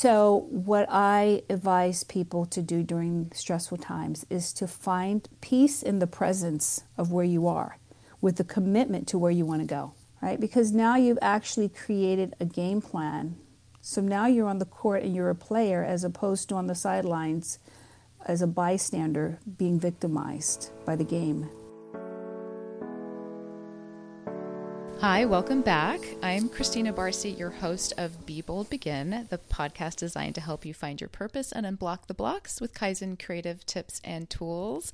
So, what I advise people to do during stressful times is to find peace in the presence of where you are with the commitment to where you want to go, right? Because now you've actually created a game plan. So now you're on the court and you're a player as opposed to on the sidelines as a bystander being victimized by the game. Hi, welcome back. I'm Christina Barcy, your host of Be Bold Begin, the podcast designed to help you find your purpose and unblock the blocks with Kaizen creative tips and tools.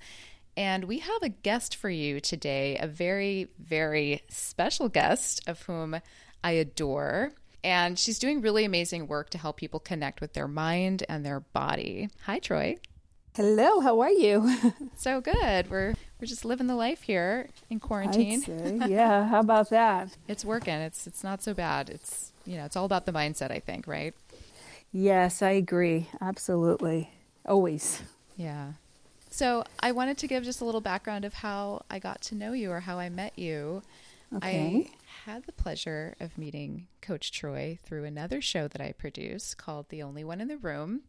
And we have a guest for you today, a very, very special guest of whom I adore. And she's doing really amazing work to help people connect with their mind and their body. Hi, Troy. Hello, how are you? so good. We're we're just living the life here in quarantine. yeah, how about that? it's working. It's it's not so bad. It's you know, it's all about the mindset, I think, right? Yes, I agree. Absolutely. Always. Yeah. So, I wanted to give just a little background of how I got to know you or how I met you. Okay. I had the pleasure of meeting Coach Troy through another show that I produce called The Only One in the Room.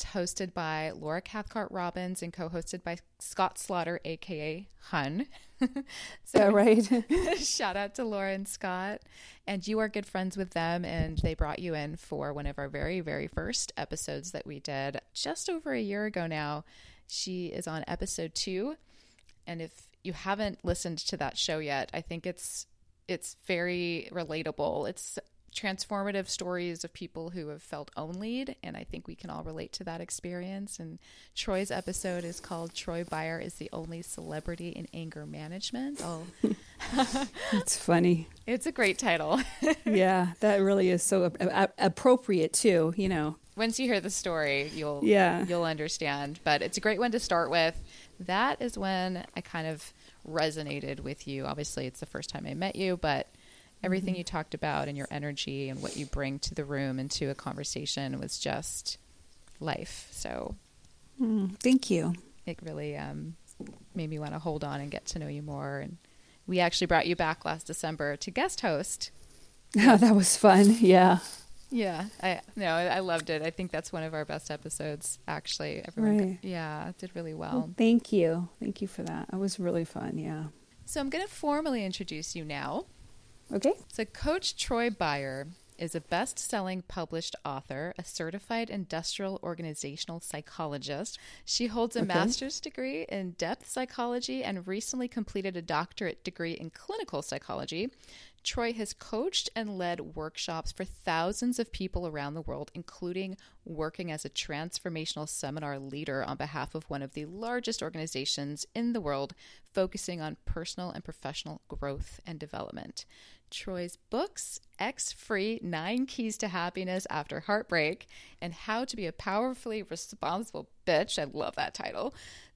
It's hosted by Laura Cathcart Robbins and co hosted by Scott Slaughter, aka Hun. so, right. shout out to Laura and Scott. And you are good friends with them, and they brought you in for one of our very, very first episodes that we did just over a year ago now. She is on episode two. And if you haven't listened to that show yet, I think it's it's very relatable. It's transformative stories of people who have felt onlied, and I think we can all relate to that experience. And Troy's episode is called "Troy Beyer is the only celebrity in anger management." Oh, it's funny. It's a great title. yeah, that really is so appropriate too. You know, once you hear the story, you'll yeah you'll understand. But it's a great one to start with. That is when I kind of resonated with you. Obviously, it's the first time I met you, but everything mm-hmm. you talked about and your energy and what you bring to the room and to a conversation was just life. So, mm, thank you. It really um, made me want to hold on and get to know you more. And we actually brought you back last December to guest host. Oh, that was fun. Yeah. Yeah, I no, I loved it. I think that's one of our best episodes. Actually, everyone, right. yeah, did really well. well. Thank you, thank you for that. It was really fun. Yeah. So I'm going to formally introduce you now. Okay. So, Coach Troy Beyer is a best selling published author, a certified industrial organizational psychologist. She holds a okay. master's degree in depth psychology and recently completed a doctorate degree in clinical psychology. Troy has coached and led workshops for thousands of people around the world, including working as a transformational seminar leader on behalf of one of the largest organizations in the world, focusing on personal and professional growth and development. Troy's books, Ex-Free Nine Keys to Happiness After Heartbreak, and How to Be a Powerfully Responsible Bitch. I love that title.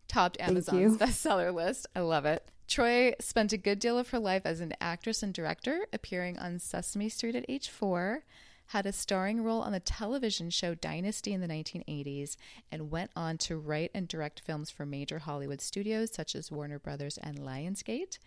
Topped Amazon's bestseller list. I love it. Troy spent a good deal of her life as an actress and director, appearing on Sesame Street at age four, had a starring role on the television show Dynasty in the 1980s, and went on to write and direct films for major Hollywood studios such as Warner Brothers and Lionsgate.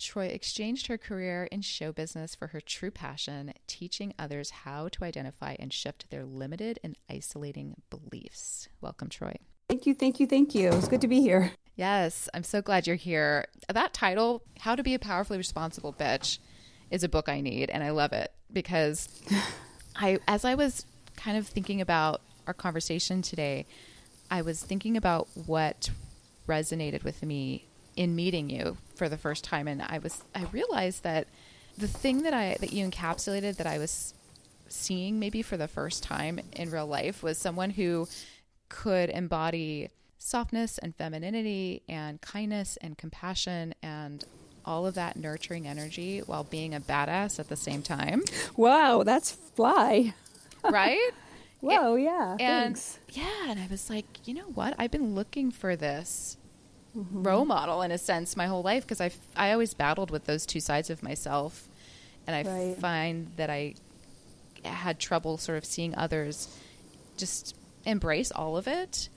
Troy exchanged her career in show business for her true passion, teaching others how to identify and shift their limited and isolating beliefs. Welcome, Troy. Thank you, thank you, thank you. It's good to be here. Yes, I'm so glad you're here. That title, How to Be a Powerfully Responsible Bitch, is a book I need, and I love it because I, as I was kind of thinking about our conversation today, I was thinking about what resonated with me in meeting you for the first time, and I was I realized that the thing that I that you encapsulated that I was seeing maybe for the first time in real life was someone who could embody softness and femininity and kindness and compassion and all of that nurturing energy while being a badass at the same time. Wow, that's fly. Right? Whoa, yeah. And thanks. yeah, and I was like, you know what? I've been looking for this mm-hmm. role model in a sense my whole life because I I always battled with those two sides of myself, and I right. find that I had trouble sort of seeing others just embrace all of it.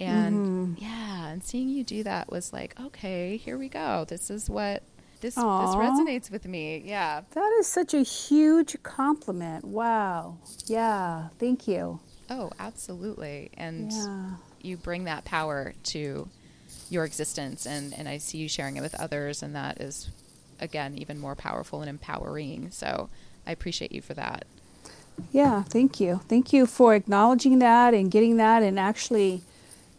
And mm-hmm. yeah, and seeing you do that was like, okay, here we go. This is what this Aw. this resonates with me. Yeah. That is such a huge compliment. Wow. Yeah. Thank you. Oh, absolutely. And Yeah. you bring that power to your existence and, and I see you sharing it with others and that is again even more powerful and empowering. So I appreciate you for that. Yeah, thank you. Thank you for acknowledging that and getting that, and actually,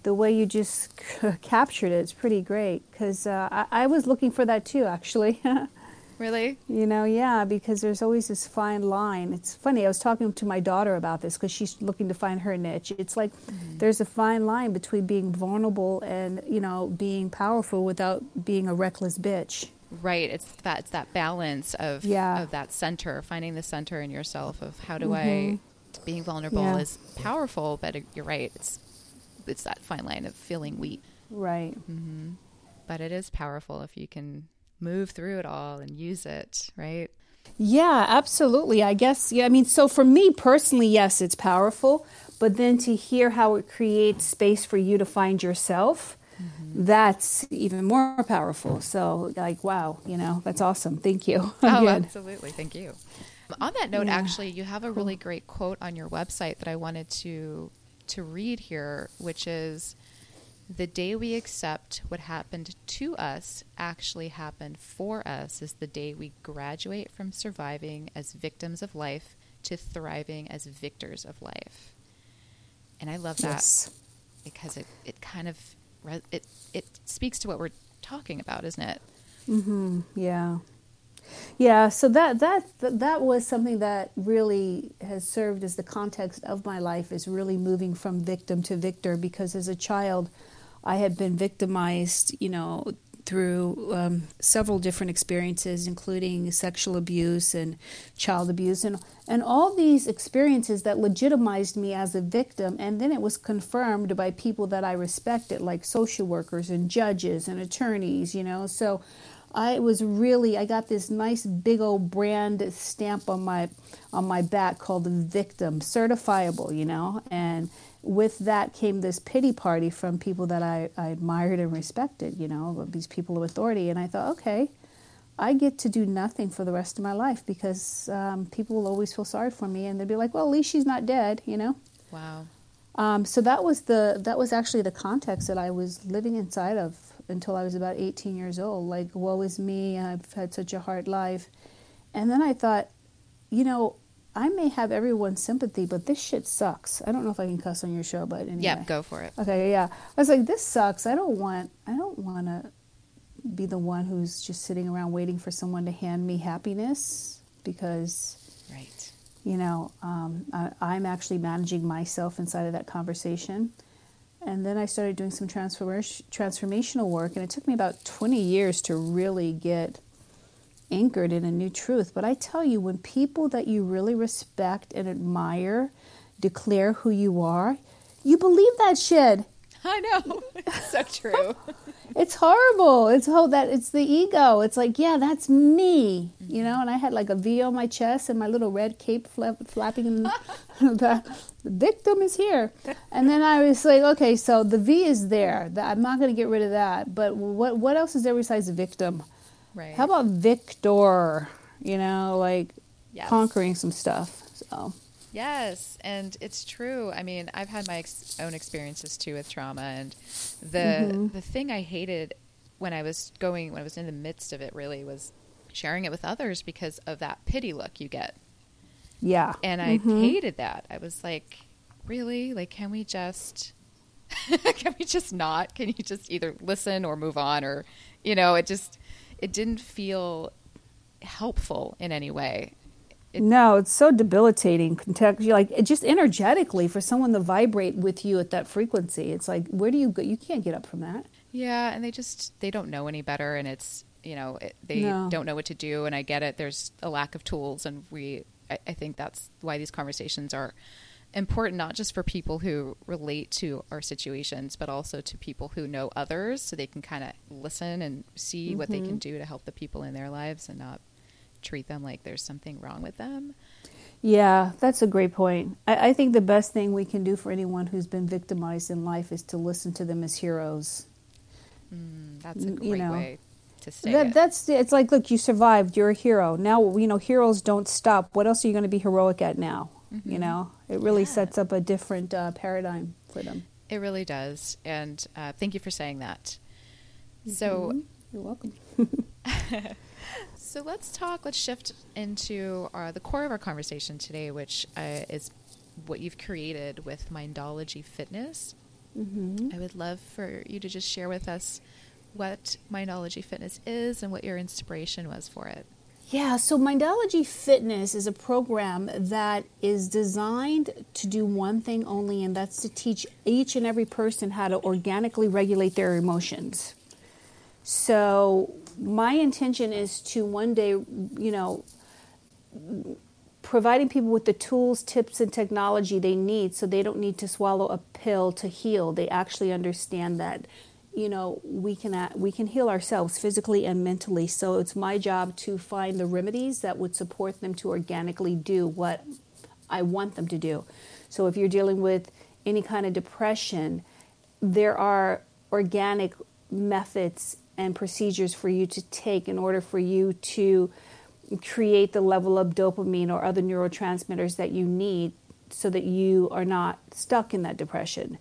the way you just captured it, it's pretty great. Because uh, I, I was looking for that too, actually. Really? you know, yeah, because there's always this fine line. It's funny. I was talking to my daughter about this because she's looking to find her niche. It's like there's a fine line between being vulnerable and you know being powerful without being a reckless bitch. Right. It's that it's that balance of Yeah. of that center, finding the center in yourself of how do I being vulnerable Yeah. is powerful, but you're right. It's it's that fine line of feeling weak. Right. Mm-hmm. But it is powerful if you can move through it all and use it, right? Yeah, absolutely. I guess, yeah, I mean, so for me personally, yes, it's powerful, but then to hear how it creates space for you to find yourself, mm-hmm. that's even more powerful. So, like, wow, you know, that's awesome. Thank you. Oh, absolutely. Thank you. On that note, Yeah. actually, you have a really great quote on your website that I wanted to to read here, which is the day we accept what happened to us actually happened for us is the day we graduate from surviving as victims of life to thriving as victors of life. And I love that Yes. because it, it kind of it it speaks to what we're talking about, isn't it? Mhm. Yeah. Yeah, so that that that was something that really has served as the context of my life is really moving from victim to victor because as a child I had been victimized, you know, through um, several different experiences, including sexual abuse and child abuse, and and all these experiences that legitimized me as a victim, and then it was confirmed by people that I respected, like social workers and judges and attorneys, you know. So I was really I got this nice big old brand stamp on my on my back called the victim certifiable, you know, and with that came this pity party from people that I, I admired and respected, you know, these people of authority. And I thought, okay, I get to do nothing for the rest of my life because um, people will always feel sorry for me, and they'll be like, well, at least she's not dead, you know. Wow. Um, so that was the that was actually the context that I was living inside of until I was about 18 years old. Like, woe is me! I've had such a hard life. And then I thought, you know, I may have everyone's sympathy, but this shit sucks. I don't know if I can cuss on your show, but anyway. Yeah, go for it. Okay, yeah. I was like, this sucks. I don't want. I don't want to be the one who's just sitting around waiting for someone to hand me happiness because Right. you know, um, I, I'm actually managing myself inside of that conversation. And then I started doing some transformation, transformational work, and it took me about 20 years to really get anchored in a new truth. But I tell you, when people that you really respect and admire declare who you are, you believe that shit. I know. It's so true. It's horrible. It's whole that it's the ego. It's like, yeah, that's me, you mm-hmm. know. And I had like a V on my chest and my little red cape flap, flapping. In the, the victim is here, and then I was like, okay, so the V is there. I'm not going to get rid of that. But what what else is there besides victim? Right. How about victor? You know, like Yes. conquering some stuff. So Yes, and it's true. I mean, I've had my ex- own experiences too with trauma, and the Mm-hmm. the thing I hated when I was going when I was in the midst of it really was sharing it with others because of that pity look you get, yeah, and I Mhm. hated that. I was like, really, like, can we just can we just not? Can you just either listen or move on, or you know, it just it didn't feel helpful in any way. It- no, it's so debilitating. Context, like it just energetically for someone to vibrate with you at that frequency. It's like, where do you go? You can't get up from that. Yeah, and they just they don't know any better, and it's you know it, they No. don't know what to do, and I get it. There's a lack of tools, and we I, I think that's why these conversations are important, not just for people who relate to our situations, but also to people who know others, so they can kind of listen and see what they can mm-hmm. do to help the people in their lives, and not treat them like there's something wrong with them. Yeah, that's a great point. I, I think the best thing we can do for anyone who's been victimized in life is to listen to them as heroes. Mm, that's a great you know, way. to stay. That, it. that's it's like look, you survived. You're a hero. Now you know heroes don't stop. What else are you going to be heroic at now? Mm-hmm. You know, it really sets up a different uh, paradigm for them. It really does. And uh, thank you for saying that. So, You're welcome. so let's talk. Let's shift into uh, the core of our conversation today, which uh, is what you've created with Mindology Fitness. Mm-hmm. I would love for you to just share with us what Mindology Fitness is and what your inspiration was for it. Yeah, so Mindology Fitness is a program that is designed to do one thing only, and that's to teach each and every person how to organically regulate their emotions. So, my intention is to one day, you know, providing people with the tools, tips, and technology they need so they don't need to swallow a pill to heal. They actually understand that you know we can we can heal ourselves physically and mentally so it's my job to find the remedies that would support them to organically do what I want them to do so if you're dealing with any kind of depression there are organic methods and procedures for you to take in order for you to create the level of dopamine or other neurotransmitters that you need so that you are not stuck in that depression.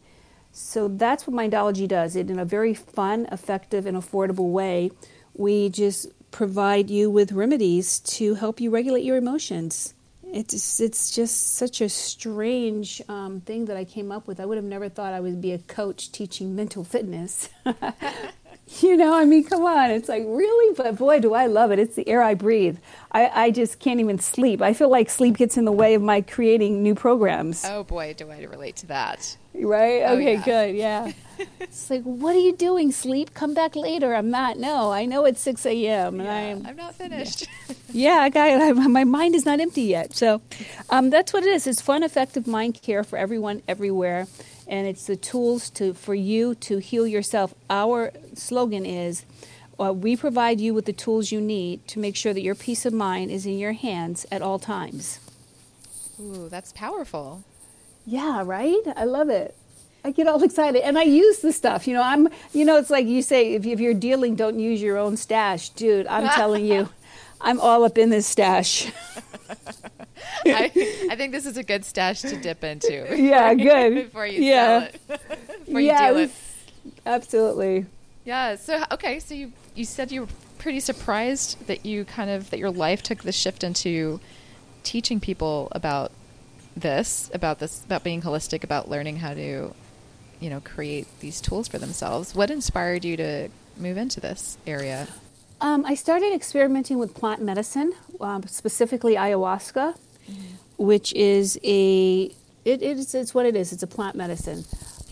So that's what Mindology does. It in a very fun, effective, and affordable way. We just provide you with remedies to help you regulate your emotions. It's it's just such a strange um, thing that I came up with. I would have never thought I would be a coach teaching mental fitness. you know, I mean, come on. It's like, really? But boy, do I love it. It's the air I breathe. I, I just can't even sleep. I feel like sleep gets in the way of my creating new programs. Oh boy, do I relate to that. Right? Oh, okay, yeah. good. Yeah. it's like, what are you doing, sleep? Come back later. I'm not. No, I know it's 6 a.m. and Yeah, I'm. I'm not finished. Yeah, I got it. My mind is not empty yet. So um, that's what it is. It's fun, effective mind care for everyone, everywhere. And it's the tools to for you to heal yourself. Our slogan is uh, we provide you with the tools you need to make sure that your peace of mind is in your hands at all times. Ooh, that's powerful. Yeah, right? I love it. I get all excited and I use the stuff. You know, I'm, you know, it's like you say, if, if you're dealing, don't use your own stash. Dude, I'm telling you, I'm all up in this stash. I, I think this is a good stash to dip into. Yeah, good. Before you Yeah. sell it. Before you deal it. Absolutely. Yeah. So okay. So you you said you were pretty surprised that you kind of that your life took the shift into teaching people about this, about this, about being holistic, about learning how to, you know, create these tools for themselves. What inspired you to move into this area? Um, I started experimenting with plant medicine, um, specifically ayahuasca, which is a it, it's it's what it is. It's a plant medicine,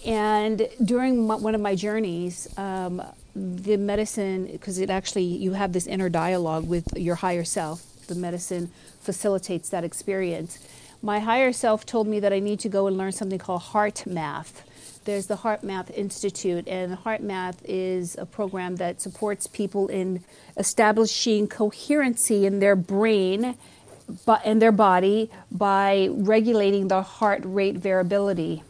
and during my, one of my journeys, um, the medicine because it actually you have this inner dialogue with your higher self. The medicine facilitates that experience. My higher self told me that I need to go and learn something called HeartMath. There's the HeartMath Institute, and HeartMath is a program that supports people in establishing coherency in their brain but in their body by regulating the heart rate variability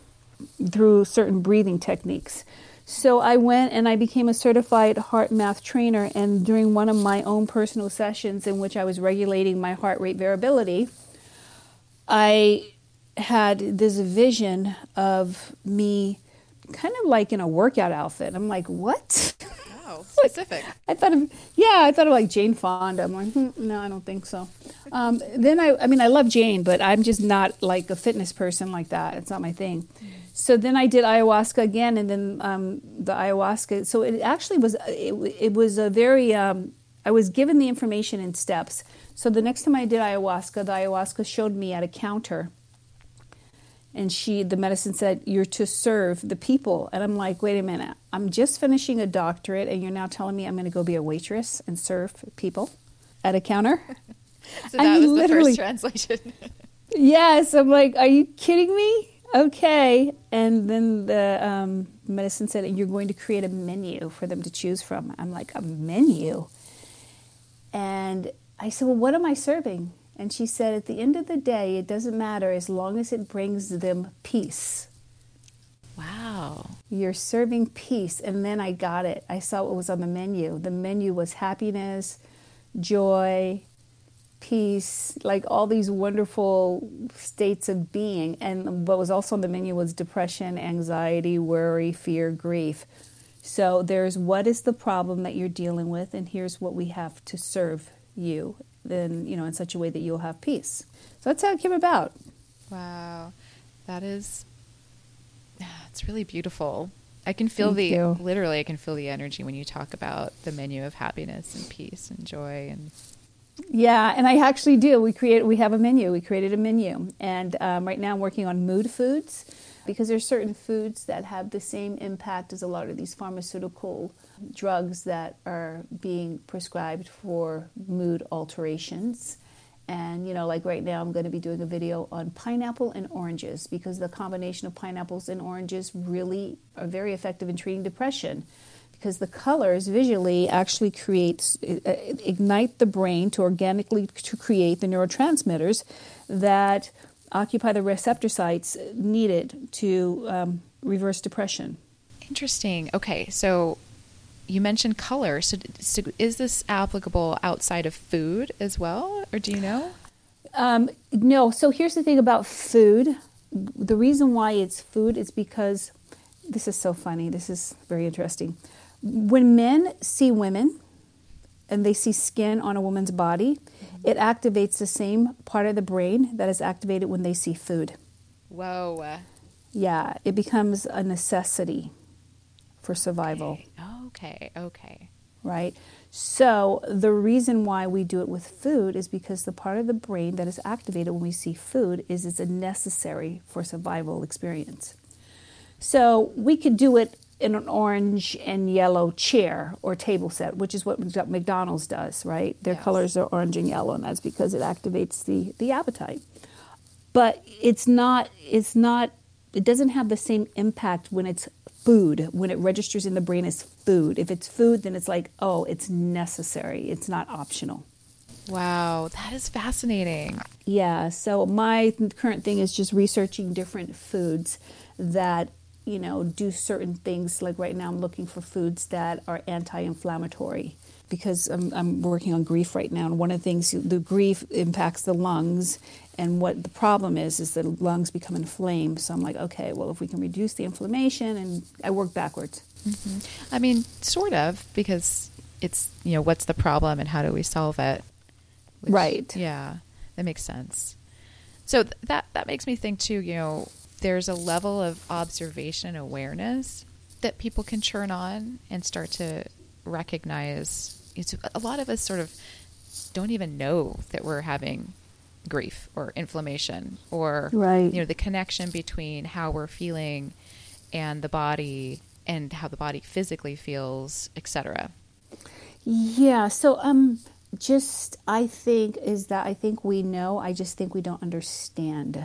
through certain breathing techniques. So I went and I became a certified HeartMath trainer and during one of my own personal sessions in which I was regulating my heart rate variability, I had this vision of me kind of like in a workout outfit. I'm like, "What?" Oh, specific. I thought of yeah, I thought of like Jane Fonda. I'm like, hmm, no, I don't think so. Um, then I, I mean, I love Jane, but I'm just not like a fitness person like that. It's not my thing. So then I did ayahuasca again, and then um, the ayahuasca. So it actually was it, it was a very um, I was given the information in steps. So the next time I did ayahuasca, the ayahuasca showed me at a counter and she the medicine said you're to serve the people. And i'm like wait a minute. I'm just finishing a doctorate and you're now telling me i'm going to go be a waitress and serve people at a counter? So I that mean, was the literally- first translation. yes. I'm like are you kidding me? Okay. And then the um, medicine said and you're going to create a menu for them to choose from. I'm like a menu? And i said well what am i serving and she said at the end of the day it doesn't matter as long as it brings them peace Wow. You're serving peace. And then I got it. I saw what was on the menu. The menu was happiness, joy, peace, like all these wonderful states of being. And what was also on the menu was depression, anxiety, worry, fear, grief. So there's what is the problem that you're dealing with, and here's what we have to serve you, then, you know, in such a way that you'll have peace. So that's how it came about. Wow. That is, it's really beautiful. I can feel Thank the, you. literally, I can feel the energy when you talk about the menu of happiness and peace and joy and Yeah, and I actually do. We create, we have a menu. We created a menu, and um, right now I'm working on mood foods because there's certain foods that have the same impact as a lot of these pharmaceutical drugs that are being prescribed for mood alterations. And you know, like right now, I'm going to be doing a video on pineapple and oranges because the combination of pineapples and oranges really are very effective in treating depression because the colors visually actually create uh, ignite the brain to organically to create the neurotransmitters that occupy the receptor sites needed to um, reverse depression. Interesting. Okay, so you mentioned color. So, so, is this applicable outside of food as well, or do you know? Um, no. So here's the thing about food. The reason why it's food is because this is so funny. This is very interesting. When men see women and they see skin on a woman's body, mm-hmm. it activates the same part of the brain that is activated when they see food. Whoa. Yeah, it becomes a necessity for survival. Okay, okay. Right? So, the reason why we do it with food is because the part of the brain that is activated when we see food is it's a necessary for survival experience. So, we could do it in an orange and yellow chair or table set, which is what McDonald's does, right? Their Yes. colors are orange and yellow, and that's because it activates the, the appetite. But it's not, it's not, it doesn't have the same impact when it's food, when it registers in the brain as food. If it's food, then it's like, oh, it's necessary, it's not optional. Wow, that is fascinating. Yeah, so my current thing is just researching different foods that you know do certain things. Like right now, I'm looking for foods that are anti-inflammatory because I'm, I'm working on grief right now, and one of the things the grief impacts the lungs, and what the problem is is the lungs become inflamed. So I'm like, okay, well, if we can reduce the inflammation, and I work backwards. Mm-hmm. I mean, sort of, because it's, you know, what's the problem and how do we solve it? Which- Right. Yeah, that makes sense. So th- that that makes me think too. You know, there's a level of observation awareness that people can turn on and start to recognize. It's a lot of us sort of don't even know that we're having grief or inflammation or Right. you know the connection between how we're feeling and the body and how the body physically feels, etc. Yeah, so um just I think is that I think we know, I just think we don't understand.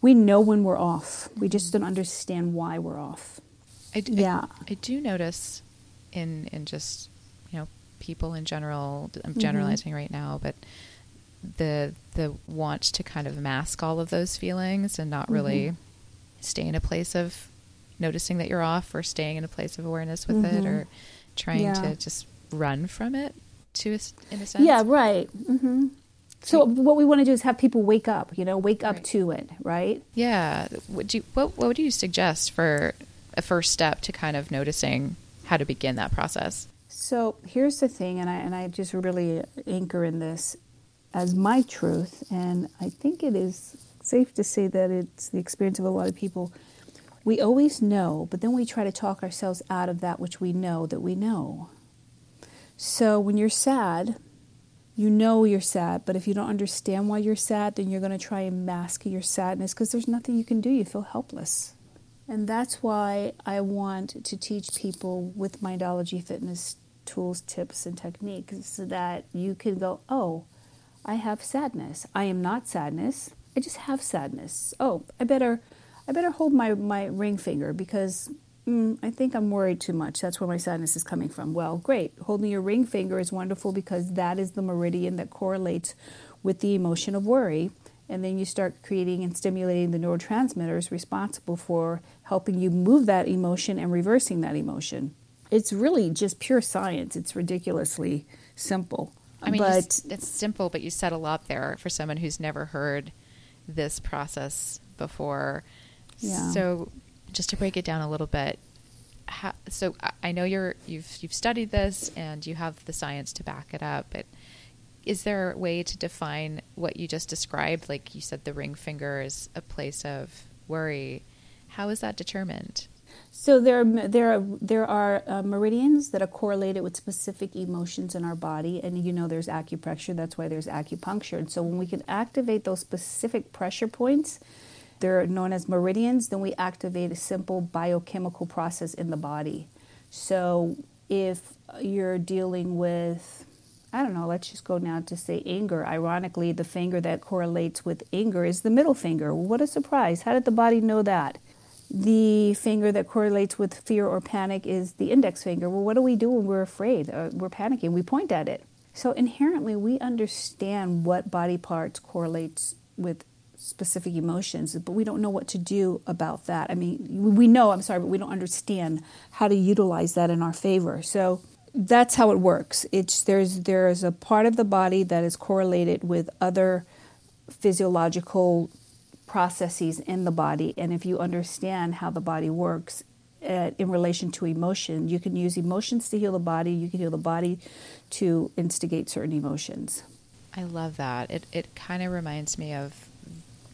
We know when we're off. We just don't understand why we're off. I, d- Yeah. I, I do notice in in just you know people in general. I'm Mm-hmm. generalizing right now, but the the want to kind of mask all of those feelings and not really Mm-hmm. stay in a place of noticing that you're off, or staying in a place of awareness with it, or trying Mm-hmm. Yeah. to just run from it to a in a sense. Yeah, right. hmm So what we want to do is have people wake up, you know, wake up Right. to it, right? Yeah. Would you what what would you suggest for a first step to kind of noticing how to begin that process? So here's the thing, and I and I just really anchor in this as my truth, and I think it is safe to say that it's the experience of a lot of people. We always know, but then we try to talk ourselves out of that which we know that we know. So when you're sad, you know you're sad, but if you don't understand why you're sad, then you're going to try and mask your sadness because there's nothing you can do. You feel helpless. And that's why I want to teach people with Mindology Fitness tools, tips, and techniques so that you can go, oh, I have sadness. I am not sadness. I just have sadness. Oh, I better, I better hold my, my ring finger because mm, I think I'm worried too much. That's where my sadness is coming from. Well, great. Holding your ring finger is wonderful because that is the meridian that correlates with the emotion of worry. and then you start creating and stimulating the neurotransmitters responsible for helping you move that emotion and reversing that emotion. It's really just pure science. It's ridiculously simple. I mean, but it's simple, but you said a lot there for someone who's never heard this process before. Yeah. So, just to break it down a little bit, how, so I know you're you've you've studied this and you have the science to back it up, but is there a way to define what you just described? Like you said, the ring finger is a place of worry. How is that determined? So there, there are there are uh, meridians that are correlated with specific emotions in our body, and you know there's acupressure. That's why there's acupuncture. And so when we can activate those specific pressure points, they're known as meridians. Then we activate a simple biochemical process in the body. So if you're dealing with I don't know, let's just go now to say anger. Ironically, the finger that correlates with anger is the middle finger. What a surprise. How did the body know that? The finger that correlates with fear or panic is the index finger. Well, what do we do when we're afraid? Uh, we're panicking. We point at it. So inherently, we understand what body parts correlates with specific emotions, but we don't know what to do about that. I mean, we know, I'm sorry, but we don't understand how to utilize that in our favor. So that's how it works. It's there's there's a part of the body that is correlated with other physiological processes in the body, and if you understand how the body works uh, in relation to emotion, you can use emotions to heal the body. You can heal the body to instigate certain emotions. I love that. It it kind of reminds me of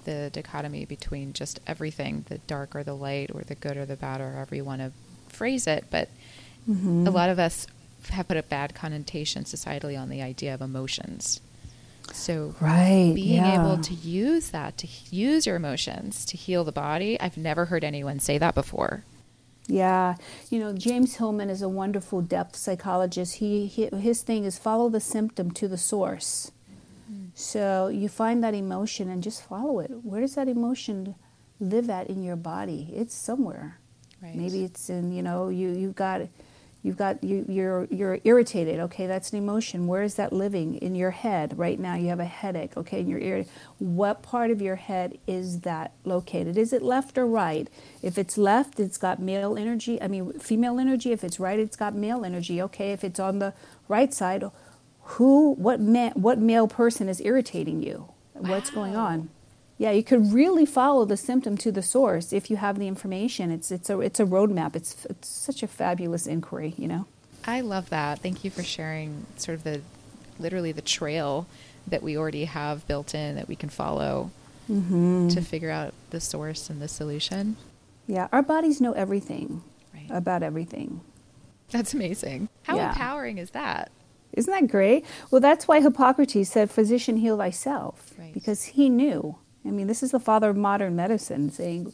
the dichotomy between just everything, the dark or the light, or the good or the bad, or however you want to phrase it. But mm-hmm. a lot of us have put a bad connotation societally on the idea of emotions. So, right, being yeah. able to use that to use your emotions to heal the body, I've never heard anyone say that before. Yeah, you know, James Hillman is a wonderful depth psychologist. He, he his thing is follow the symptom to the source. So you find that emotion and just follow it. Where does that emotion live at in your body? It's somewhere. Right. Maybe it's in you know you you've got You've got you, you're you're irritated. Okay, that's an emotion. Where is that living in your head right now? You have a headache. Okay, in your ear. What part of your head is that located? Is it left or right? If it's left, it's got male energy. I mean, female energy. If it's right, it's got male energy. Okay, if it's on the right side, who, what man, what male person is irritating you? What's going on? yeah, you could really follow the symptom to the source if you have the information. It's it's a it's a roadmap. It's it's such a fabulous inquiry, you know. I love that. Thank you for sharing sort of the literally the trail that we already have built in that we can follow mm-hmm. to figure out the source and the solution. Yeah, our bodies know everything right. about everything. That's amazing. How yeah. empowering is that? Isn't that great? Well, that's why Hippocrates said, Physician, heal thyself. Right. Because he knew I mean, this is the father of modern medicine saying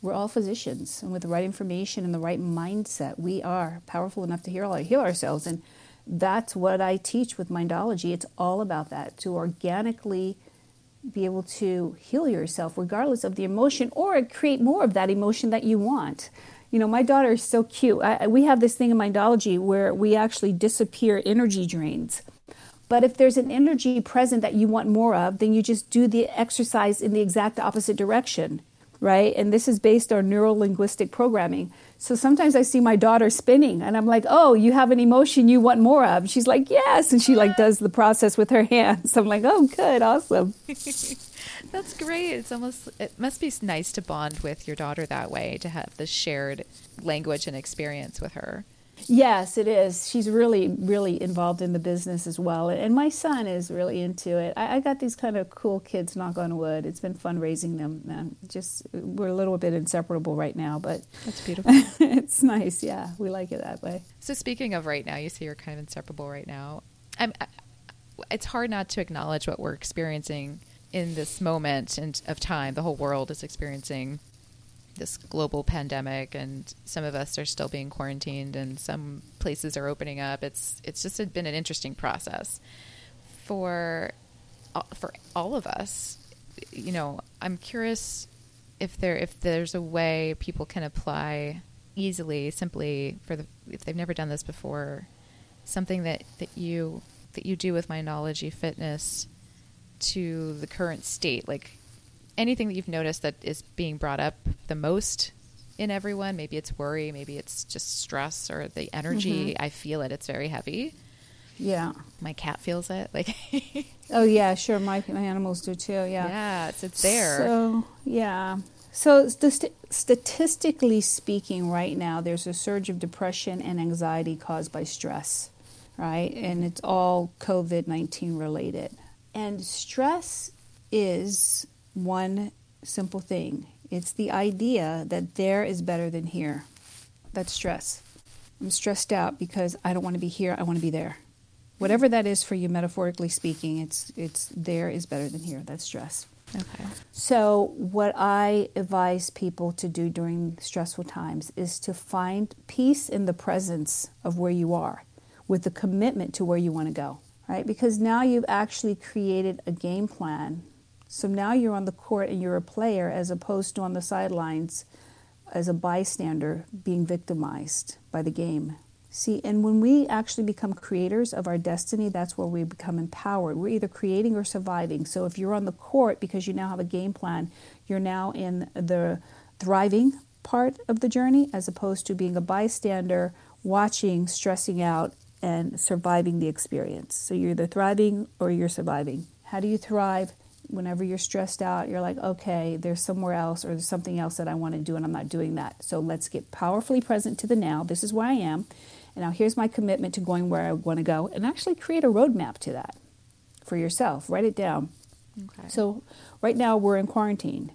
we're all physicians, and with the right information and the right mindset, we are powerful enough to heal, heal ourselves. And that's what I teach with Mindology. It's all about that to organically be able to heal yourself regardless of the emotion or create more of that emotion that you want. You know, my daughter is so cute. I, we have this thing in Mindology where we actually disappear energy drains. But if there's an energy present that you want more of, then you just do the exercise in the exact opposite direction, right? And this is based on neuro linguistic programming. So sometimes I see my daughter spinning and I'm like, "Oh, you have an emotion you want more of." She's like, "Yes." And she like does the process with her hands. I'm like, "Oh, good. Awesome." That's great. It's almost it must be nice to bond with your daughter that way to have the shared language and experience with her. Yes, it is. She's really, really involved in the business as well. And my son is really into it. I, I got these kind of cool kids, knock on wood. It's been fun raising them. Man. Just we're a little bit inseparable right now, but that's beautiful. it's nice. Yeah, we like it that way. So speaking of right now, you say you're kind of inseparable right now. I'm, I, it's hard not to acknowledge what we're experiencing in this moment and of time. The whole world is experiencing this global pandemic and some of us are still being quarantined and some places are opening up it's it's just been an interesting process for uh, for all of us you know i'm curious if there if there's a way people can apply easily simply for the if they've never done this before something that that you that you do with mindology fitness to the current state? Like anything that you've noticed that is being brought up the most in everyone? Maybe it's worry, maybe it's just stress or the energy. Mm-hmm. I feel it. It's very heavy. Yeah. My cat feels it. Like Oh yeah, sure. My my animals do too. Yeah. Yeah, it's, it's there. So, yeah. So st- statistically speaking right now there's a surge of depression and anxiety caused by stress, right? And it's all COVID-19 related. And stress is one simple thing. It's the idea that there is better than here. That's stress. I'm stressed out because I don't want to be here, I want to be there. Whatever that is for you metaphorically speaking, it's it's there is better than here. That's stress. Okay. So what I advise people to do during stressful times is to find peace in the presence of where you are with the commitment to where you want to go, right? Because now you've actually created a game plan so now you're on the court and you're a player as opposed to on the sidelines as a bystander being victimized by the game. See, and when we actually become creators of our destiny, that's where we become empowered. We're either creating or surviving. So if you're on the court because you now have a game plan, you're now in the thriving part of the journey as opposed to being a bystander, watching, stressing out, and surviving the experience. So you're either thriving or you're surviving. How do you thrive? whenever you're stressed out, you're like, okay, there's somewhere else or there's something else that I want to do and I'm not doing that. So let's get powerfully present to the now. This is where I am. And now here's my commitment to going where I want to go and actually create a roadmap to that for yourself. Write it down. Okay. So right now we're in quarantine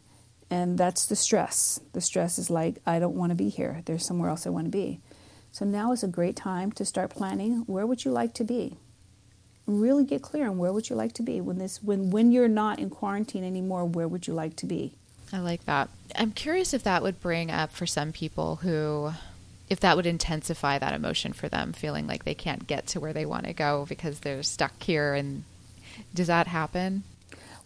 and that's the stress. The stress is like, I don't want to be here. There's somewhere else I want to be. So now is a great time to start planning where would you like to be? really get clear on where would you like to be. When this when when you're not in quarantine anymore where would you like to be? I like that. I'm curious if that would bring up for some people who if that would intensify that emotion for them feeling like they can't get to where they want to go because they're stuck here and does that happen?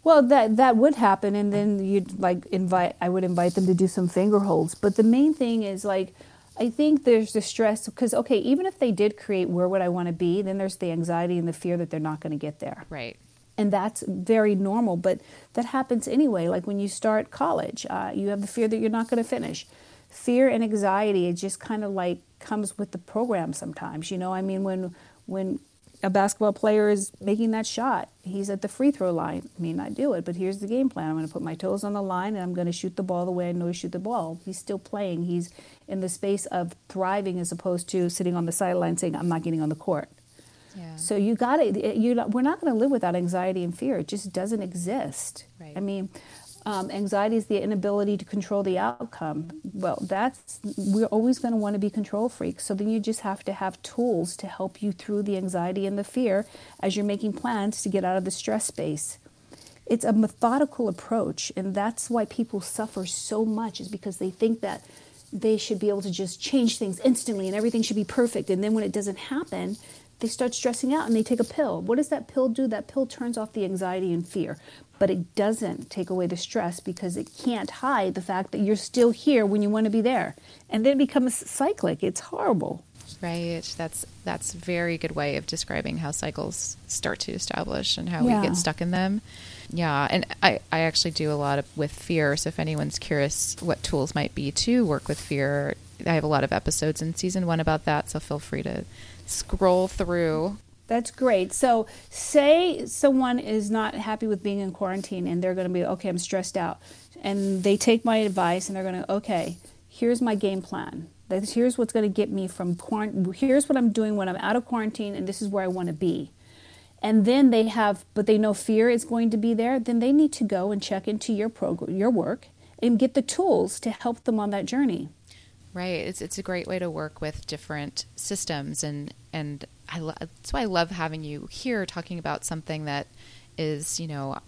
Well that that would happen and then you'd like invite i would invite them to do some finger holds. But the main thing is like I think there's the stress because okay, even if they did create where would I want to be, then there's the anxiety and the fear that they're not going to get there. Right. And that's very normal, but that happens anyway. Like when you start college, uh, you have the fear that you're not going to finish. Fear and anxiety, it just kind of like comes with the program sometimes. You know, I mean, when when a basketball player is making that shot. He's at the free throw line. May not do it, but here's the game plan. I'm going to put my toes on the line and I'm going to shoot the ball the way I know to shoot the ball. He's still playing. He's in the space of thriving as opposed to sitting on the sideline saying, I'm not getting on the court. Yeah. So you got it. You we're not going to live without anxiety and fear. It just doesn't exist. Right. I mean, um, anxiety is the inability to control the outcome. Well, that's we're always going to want to be control freaks. So then you just have to have tools to help you through the anxiety and the fear as you're making plans to get out of the stress space. It's a methodical approach, and that's why people suffer so much. Is because they think that they should be able to just change things instantly and everything should be perfect, and then when it doesn't happen, they start stressing out and they take a pill. What does that pill do? That pill turns off the anxiety and fear but it doesn't take away the stress because it can't hide the fact that you're still here when you want to be there. And then it becomes cyclic. It's horrible. Right. That's that's a very good way of describing how cycles start to establish and how yeah. we get stuck in them. Yeah, and I, I actually do a lot of, with fear. So if anyone's curious what tools might be to work with fear, I have a lot of episodes in season one about that. So feel free to scroll through that's great. So, say someone is not happy with being in quarantine and they're going to be, okay, I'm stressed out. And they take my advice and they're going to, okay, here's my game plan. Here's what's going to get me from quarantine. Here's what I'm doing when I'm out of quarantine and this is where I want to be. And then they have, but they know fear is going to be there. Then they need to go and check into your program, your work, and get the tools to help them on that journey. Right. It's it's a great way to work with different systems and and I lo- that's why I love having you here talking about something that is, you know,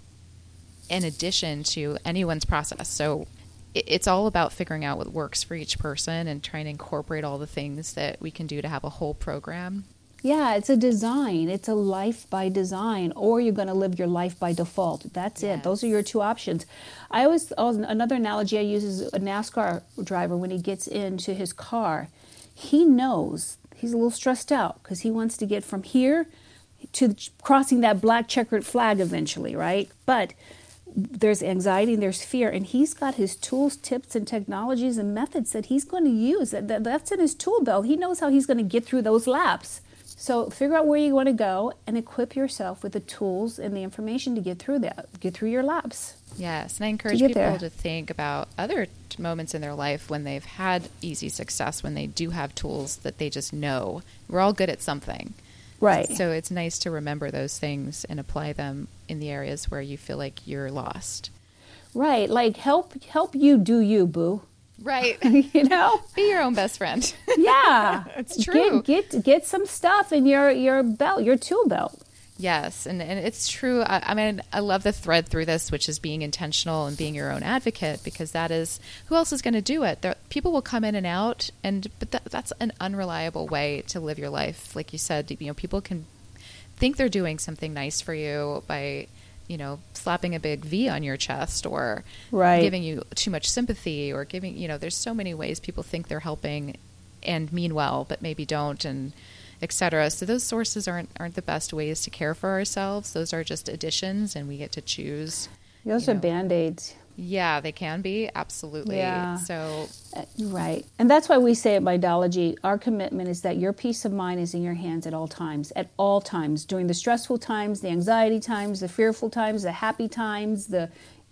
in addition to anyone's process. So it, it's all about figuring out what works for each person and trying to incorporate all the things that we can do to have a whole program. Yeah, it's a design. It's a life by design, or you're going to live your life by default. That's yes. it. Those are your two options. I always, another analogy I use is a NASCAR driver when he gets into his car. He knows he's a little stressed out because he wants to get from here to crossing that black checkered flag eventually, right? But there's anxiety and there's fear, and he's got his tools, tips, and technologies and methods that he's going to use. That, that that's in his tool belt. He knows how he's going to get through those laps. So figure out where you want to go and equip yourself with the tools and the information to get through that, get through your laps. Yes, and I encourage people there. to think about other moments in their life when they've had easy success, when they do have tools that they just know. We're all good at something. Right. So it's nice to remember those things and apply them in the areas where you feel like you're lost. Right. Like help help you do you, boo. Right. you know? Be your own best friend. yeah. it's true. Get, get get some stuff in your your belt, your tool belt. Yes, and, and it's true. I, I, mean, I love the thread through this, which is being intentional and being your own advocate, because that is who else is going to do it. There, people will come in and out, and but that, that's an unreliable way to live your life. Like you said, you know, people can think they're doing something nice for you by you know, slapping a big V on your chest or right. giving you too much sympathy or giving, you know, there's so many ways people think they're helping and mean well, but maybe don't and etc. So those sources aren't aren't the best ways to care for ourselves. Those are just additions and we get to choose. Those are band-aids. Yeah, they can be absolutely. Yeah. So uh, right, and that's why we say at Mindology, our commitment is that your peace of mind is in your hands at all times. At all times, during the stressful times, the anxiety times, the fearful times, the happy times, the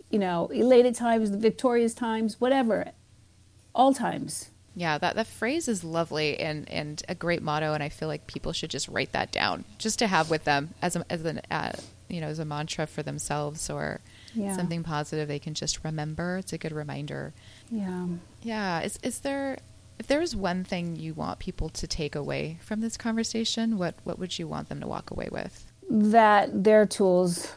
you know elated times, the victorious times, whatever. All times. Yeah, that, that phrase is lovely and, and a great motto, and I feel like people should just write that down, just to have with them as a, as an uh, you know as a mantra for themselves or yeah. something positive they can just remember. It's a good reminder. Yeah. Yeah. Is is there if there is one thing you want people to take away from this conversation, what what would you want them to walk away with? That their tools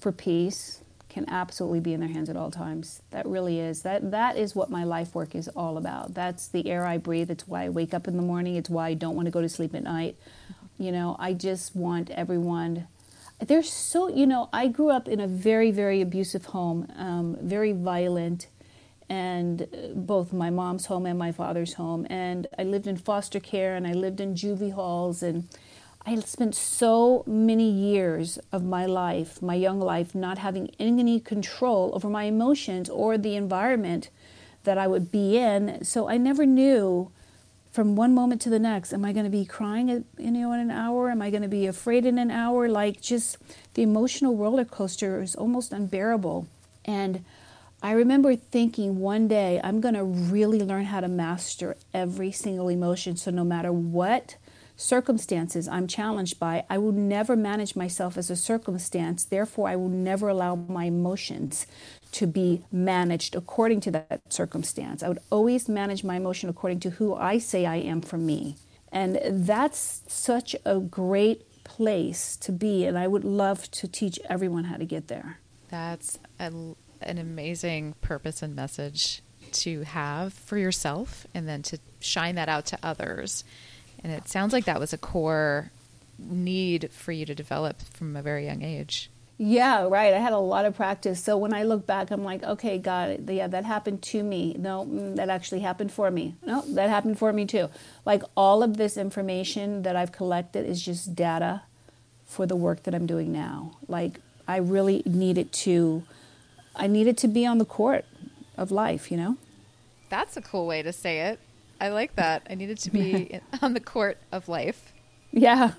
for peace can absolutely be in their hands at all times. That really is. That that is what my life work is all about. That's the air I breathe. It's why I wake up in the morning. It's why I don't want to go to sleep at night. You know, I just want everyone there's so you know i grew up in a very very abusive home um, very violent and uh, both my mom's home and my father's home. And i lived in foster care and i lived in juvie halls and i spent so many years of my life my young life not having any control over my emotions or the environment that i would be in. So i never knew from one moment to the next am i going to be crying you know in an hour? Am i going to be afraid in an hour? Like just the emotional roller coaster is almost unbearable. And i remember thinking one day i'm going to really learn how to master every single emotion. So no matter what circumstances I'm challenged by, I will never manage myself as a circumstance. Therefore, I will never allow my emotions to be managed according to that circumstance. I would always manage my emotion according to who I say I am for me. And that's such a great place to be. And I would love to teach everyone how to get there. That's a, an amazing purpose and message to have for yourself and then to shine that out to others. And it sounds like that was a core need for you to develop from a very young age. Yeah, right. I had a lot of practice. So when I look back, I'm like, okay, God. Yeah, that happened to me. No, mm, that actually happened for me. No, that happened for me too. Like all of this information that I've collected is just data for the work that I'm doing now. Like I really needed to, I needed to be on the court of life, you know? That's a cool way to say it. I like that. I needed to be on the court of life. Yeah.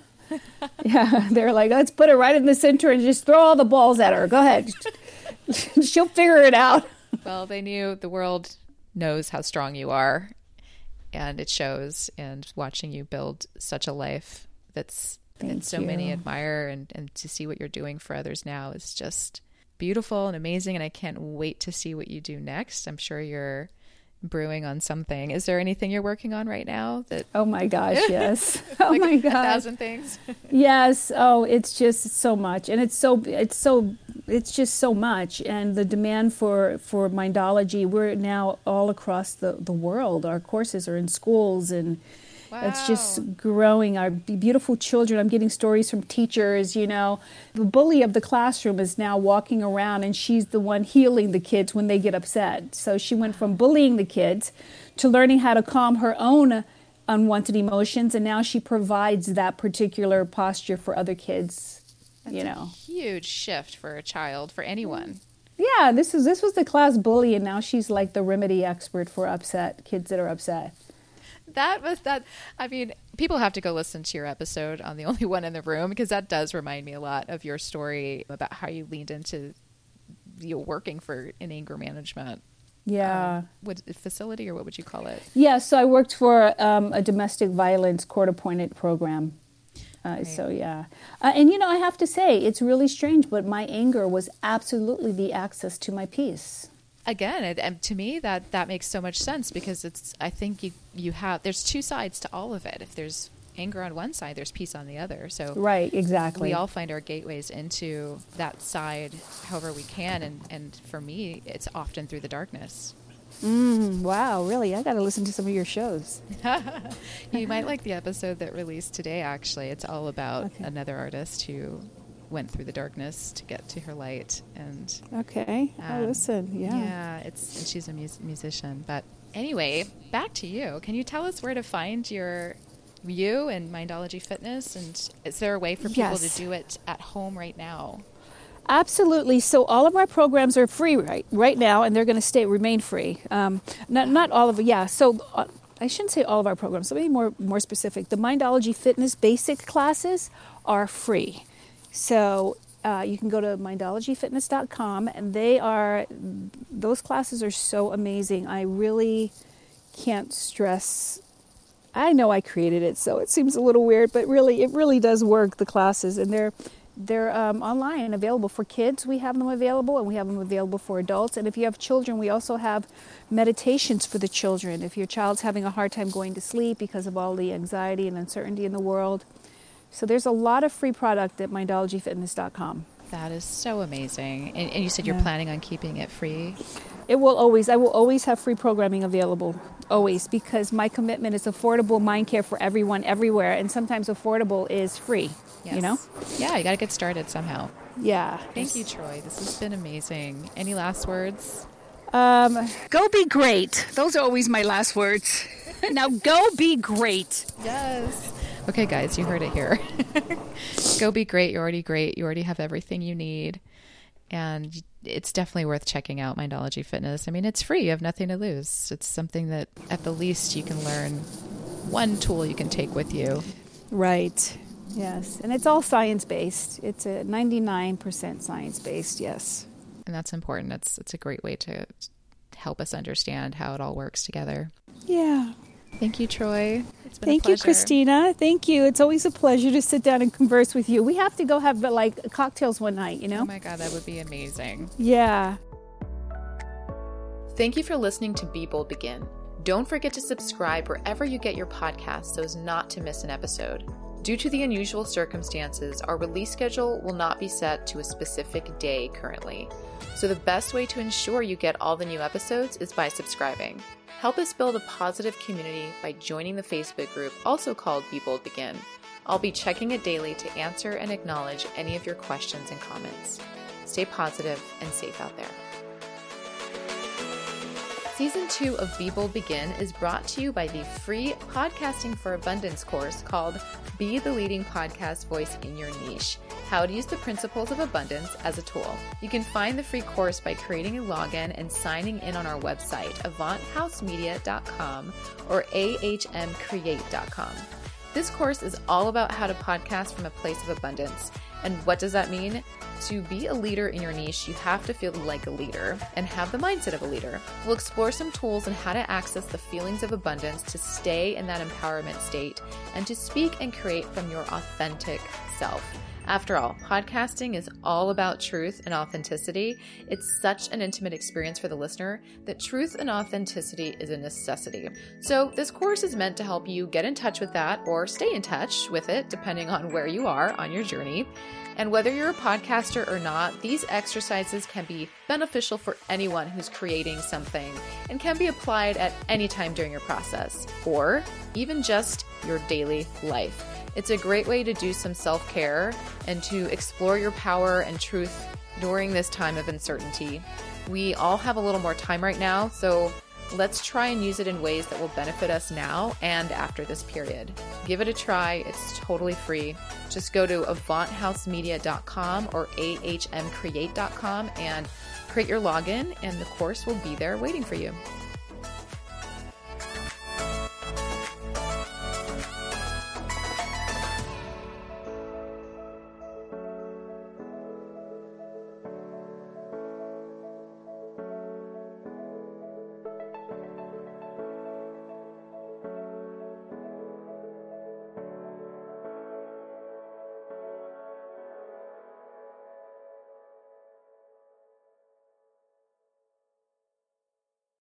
yeah, they're like, let's put her right in the center and just throw all the balls at her. Go ahead. She'll figure it out. Well, they knew the world knows how strong you are, and it shows. And watching you build such a life that's that so you. many admire, and, and to see what you're doing for others now is just beautiful and amazing. And I can't wait to see what you do next. I'm sure you're brewing on something. Is there anything you're working on right now that Oh my gosh, yes. oh like my god. A thousand things. yes. Oh, it's just so much. And it's so it's so it's just so much and the demand for for mindology we're now all across the the world. Our courses are in schools and Wow. It's just growing. Our beautiful children, I'm getting stories from teachers, you know. The bully of the classroom is now walking around and she's the one healing the kids when they get upset. So she went from bullying the kids to learning how to calm her own unwanted emotions and now she provides that particular posture for other kids That's you know huge shift for a child, for anyone. yeah this is this was the class bully and now she's like the remedy expert for upset kids that are upset That was that. I mean, people have to go listen to your episode on the only one in the room because that does remind me a lot of your story about how you leaned into you know, working for in anger management. yeah Um, what facility or what would you call it? Yeah, so I worked for um, a domestic violence court appointed program. Uh, So, yeah. Uh, and, you know, I have to say, it's really strange, but my anger was absolutely the access to my peace. Again, it, and to me that that makes so much sense because it's. I think you you have there's two sides to all of it. If there's anger on one side, there's peace on the other. So Right, exactly. we all find our gateways into that side however we can and and for me it's often through the darkness Mm, wow, really? I got to listen to some of your shows. you might like the episode that released today actually it's all about Okay. another artist who went through the darkness to get to her light and Okay, I'll um, listen. Yeah. yeah it's and she's a mus- musician but anyway back to you can you tell us where to find your you and mindology fitness and is there a way for people Yes. to do it at home right now Absolutely. So all of our programs are free right right now, and they're going to stay remain free. Um, not not all of. Yeah. So uh, I shouldn't say all of our programs. Let me be more more specific. The Mindology Fitness basic classes are free. So uh, you can go to mindologyfitness.com, and they are those classes are so amazing. I really can't stress I know I created it, so it seems a little weird, but really, it really does work. The classes, and they're they're um, online, available for kids. We have them available, and we have them available for adults. And if you have children, we also have meditations for the children. If your child's having a hard time going to sleep because of all the anxiety and uncertainty in the world, so there's a lot of free product at mindologyfitness.com. That is so amazing. And, and you said you're Yeah. planning on keeping it free. It will always, I will always have free programming available, always, because my commitment is affordable mind care for everyone, everywhere, and sometimes affordable is free. yes. You know? Yeah, you got to get started somehow. Yeah. Thank you, Troy. This has been amazing. Any last words? Um, go be great. Those are always my last words. now go be great. Yes. Okay, guys, you heard it here. Go be great. You're already great. You already have everything you need. And it's definitely worth checking out Mindology Fitness. I mean, it's free. You have nothing to lose. It's something that, at the least, you can learn one tool you can take with you. Right. Yes. And it's all science based. It's a 99% science based, yes. And that's important. It's, it's a great way to help us understand how it all works together. Yeah. Thank you, Troy. It's been a Thank you. Christina. Thank you. It's always a pleasure to sit down and converse with you. We have to go have like cocktails one night, you know? Oh my God, that would be amazing. yeah. Thank you for listening to Be Bold Begin. Don't forget to subscribe wherever you get your podcasts so as not to miss an episode. Due to the unusual circumstances, our release schedule will not be set to a specific day currently. So, the best way to ensure you get all the new episodes is by subscribing. Help us build a positive community by joining the Facebook group, also called Be Bold Begin. I'll be checking it daily to answer and acknowledge any of your questions and comments. Stay positive and safe out there. Season 2 of Be Bold Begin is brought to you by the free Podcasting for Abundance course called Be the Leading Podcast Voice in Your Niche How to Use the Principles of Abundance as a Tool. You can find the free course by creating a login and signing in on our website, avanthousemedia.com or ahmcreate.com. This course is all about how to podcast from a place of abundance. And what does that mean? To be a leader in your niche, you have to feel like a leader and have the mindset of a leader. We'll explore some tools on how to access the feelings of abundance to stay in that empowerment state and to speak and create from your authentic self. After all, podcasting is all about truth and authenticity. It's such an intimate experience for the listener that truth and authenticity is a necessity. So, this course is meant to help you get in touch with that or stay in touch with it, depending on where you are on your journey. And whether you're a podcaster or not, these exercises can be beneficial for anyone who's creating something and can be applied at any time during your process or even just your daily life. It's a great way to do some self care and to explore your power and truth during this time of uncertainty. We all have a little more time right now, so Let's try and use it in ways that will benefit us now and after this period. Give it a try, it's totally free. Just go to avanthousemedia.com or ahmcreate.com and create your login, and the course will be there waiting for you.